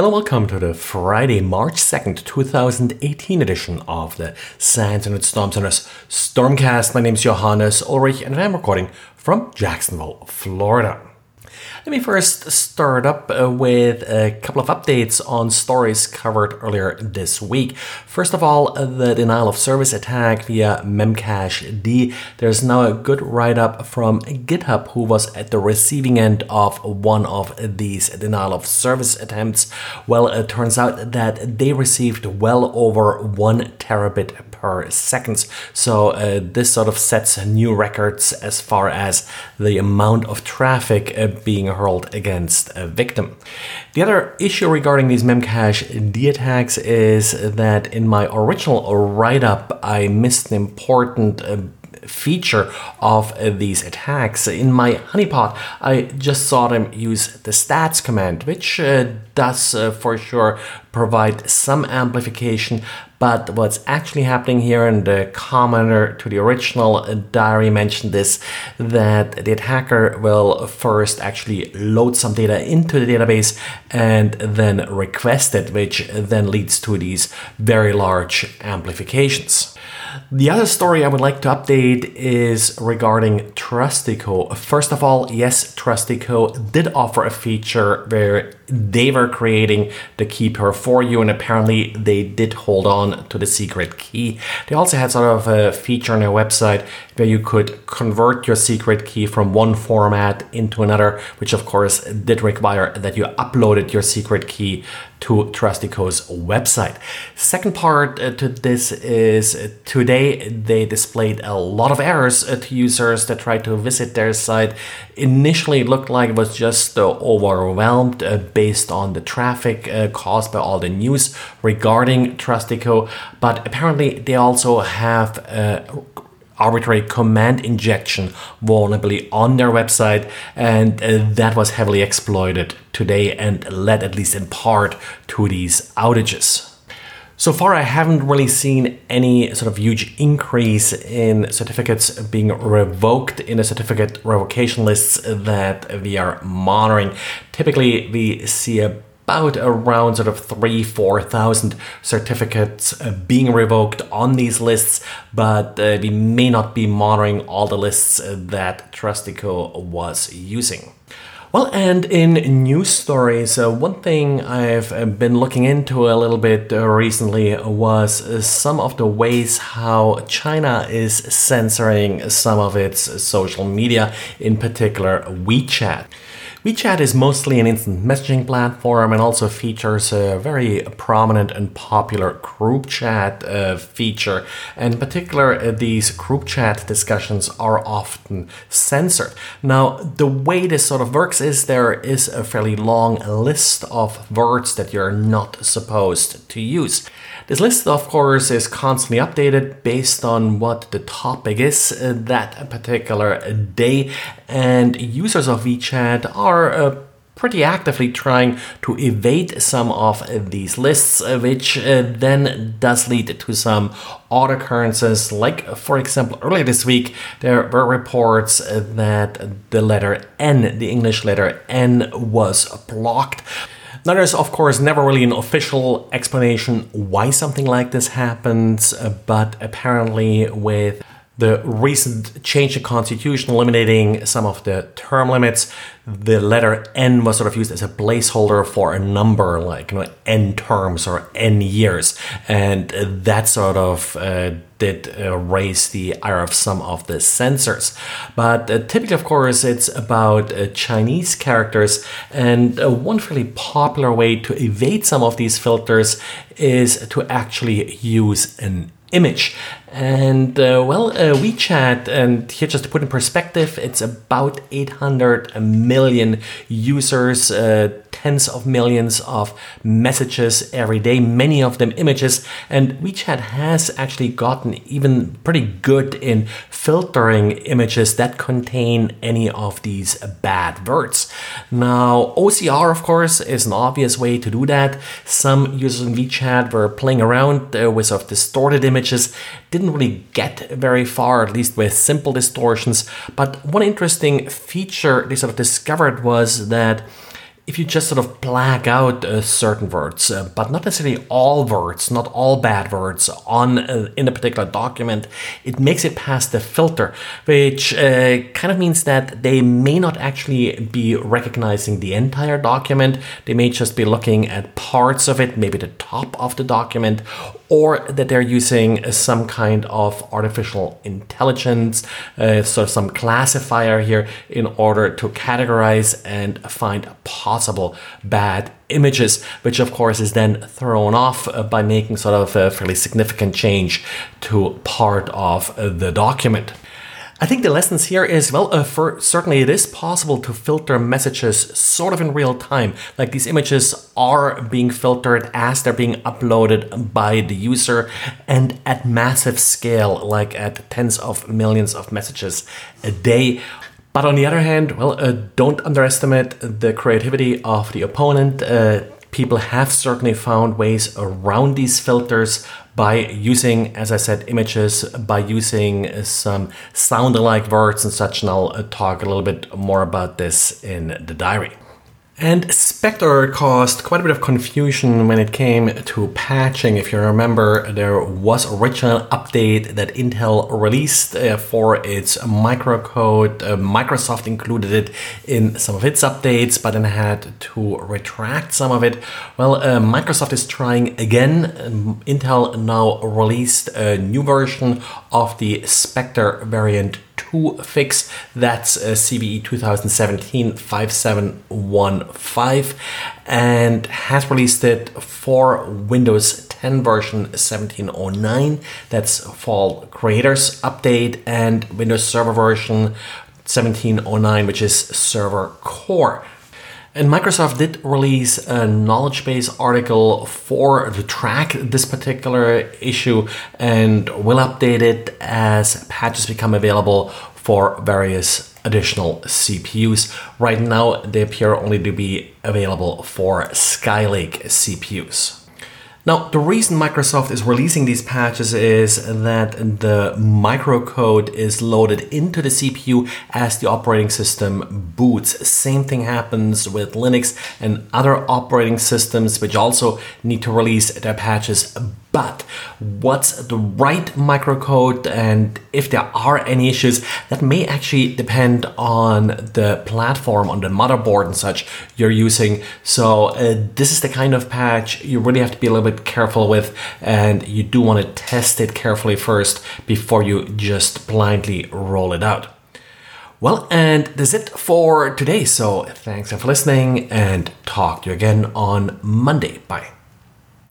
Hello, welcome to the Friday, March 2nd, 2018 edition of the SANS and Storm Center's Stormcast. My name is Johannes Ulrich and I'm recording from Jacksonville, Florida. Let me first start up uh, with a couple of updates on stories covered earlier this week. First of all, the denial of service attack via Memcached. There's now a good write up from GitHub, who was at the receiving end of one of these denial of service attempts. Well, it turns out that they received well over one terabit per second. So uh, this sort of sets new records as far as the amount of traffic uh, being hurled against a victim. The other issue regarding these Memcached attacks is that in my original write up, I missed an important uh, feature of uh, these attacks. In my honeypot, I just saw them use the stats command, which uh, does uh, for sure provide some amplification. But what's actually happening here, and the commenter to the original diary mentioned this, that the attacker will first actually load some data into the database and then request it, which then leads to these very large amplifications. The other story I would like to update is regarding Trustico. First of all, yes, Trustico did offer a feature where they were creating the key pair for you, and apparently they did hold on to the secret key. They also had sort of a feature on their website where you could convert your secret key from one format into another, which of course did require that you uploaded your secret key to Trustico's website. Second part uh, to this is uh, today they displayed a lot of errors uh, to users that tried to visit their site. Initially, it looked like it was just overwhelmed based on the traffic caused by all the news regarding Trustico, but apparently they also have arbitrary command injection vulnerability on their website, and uh, that was heavily exploited today and led, at least in part, to these outages. So far, I haven't really seen any sort of huge increase in certificates being revoked in the certificate revocation lists that we are monitoring. Typically, we see a about around sort of three, four thousand certificates uh, being revoked on these lists, but uh, we may not be monitoring all the lists uh, that Trustico was using. Well, and in news stories, uh, one thing I've been looking into a little bit recently was some of the ways how China is censoring some of its social media, in particular WeChat. WeChat is mostly an instant messaging platform and also features a very prominent and popular group chat uh, feature. In particular, uh, these group chat discussions are often censored. Now, the way this sort of works is there is a fairly long list of words that you're not supposed to use. This list, of course, is constantly updated based on what the topic is uh, that particular day, and users of WeChat are uh, pretty actively trying to evade some of these lists, uh, which uh, then does lead to some odd occurrences. Like, for example, earlier this week, there were reports that the letter N, the English letter N, was blocked. Now, there's of course never really an official explanation why something like this happens, uh, but apparently, with the recent change in constitution eliminating some of the term limits, the letter N was sort of used as a placeholder for a number like you know N terms or N years, and that sort of uh, did uh, raise the ire of some of the censors. But uh, typically, of course, it's about uh, Chinese characters, and uh, one fairly popular way to evade some of these filters is to actually use an image. And uh, well, uh, WeChat, and here just to put in perspective, it's about 800 million users, uh, tens of millions of messages every day, many of them images. And WeChat has actually gotten even pretty good in filtering images that contain any of these bad words. Now, OCR, of course, is an obvious way to do that. Some users in WeChat were playing around uh, with sort of distorted images, didn't really get very far, at least with simple distortions. But one interesting feature they sort of discovered was that if you just sort of black out uh, certain words, uh, but not necessarily all words, not all bad words on uh, in a particular document, it makes it past the filter, which uh, kind of means that they may not actually be recognizing the entire document. They may just be looking at parts of it, maybe the top of the document, or that they're using some kind of artificial intelligence, uh, so some classifier here in order to categorize and find possible bad images, which of course is then thrown off uh, by making sort of a fairly significant change to part of the document. I think the lessons here is well, uh, for certainly it is possible to filter messages sort of in real time. Like these images are being filtered as they're being uploaded by the user and at massive scale, like at tens of millions of messages a day. But on the other hand, well, uh, don't underestimate the creativity of the opponent. Uh, people have certainly found ways around these filters by using, as I said, images, by using some sound alike words and such. And I'll uh, talk a little bit more about this in the diary. And Spectre caused quite a bit of confusion when it came to patching. If you remember, there was original update that Intel released uh, for its microcode. Uh, Microsoft included it in some of its updates, but then had to retract some of it. Well, uh, Microsoft is trying again. Um, Intel now released a new version of the Spectre variant 2 fix. That's uh, CVE 2017 5715 and has released it for Windows 10 version 1709. That's Fall Creators Update and Windows Server version 1709, which is Server Core. And Microsoft did release a knowledge base article for to track this particular issue and will update it as patches become available for various additional CPUs. Right now, they appear only to be available for Skylake CPUs. Now, the reason Microsoft is releasing these patches is that the microcode is loaded into the CPU as the operating system boots. Same thing happens with Linux and other operating systems, which also need to release their patches but what's the right microcode and if there are any issues that may actually depend on the platform on the motherboard and such you're using so uh, this is the kind of patch you really have to be a little bit careful with and you do want to test it carefully first before you just blindly roll it out well, and that's it for today. So thanks for listening and talk to you again on Monday. Bye.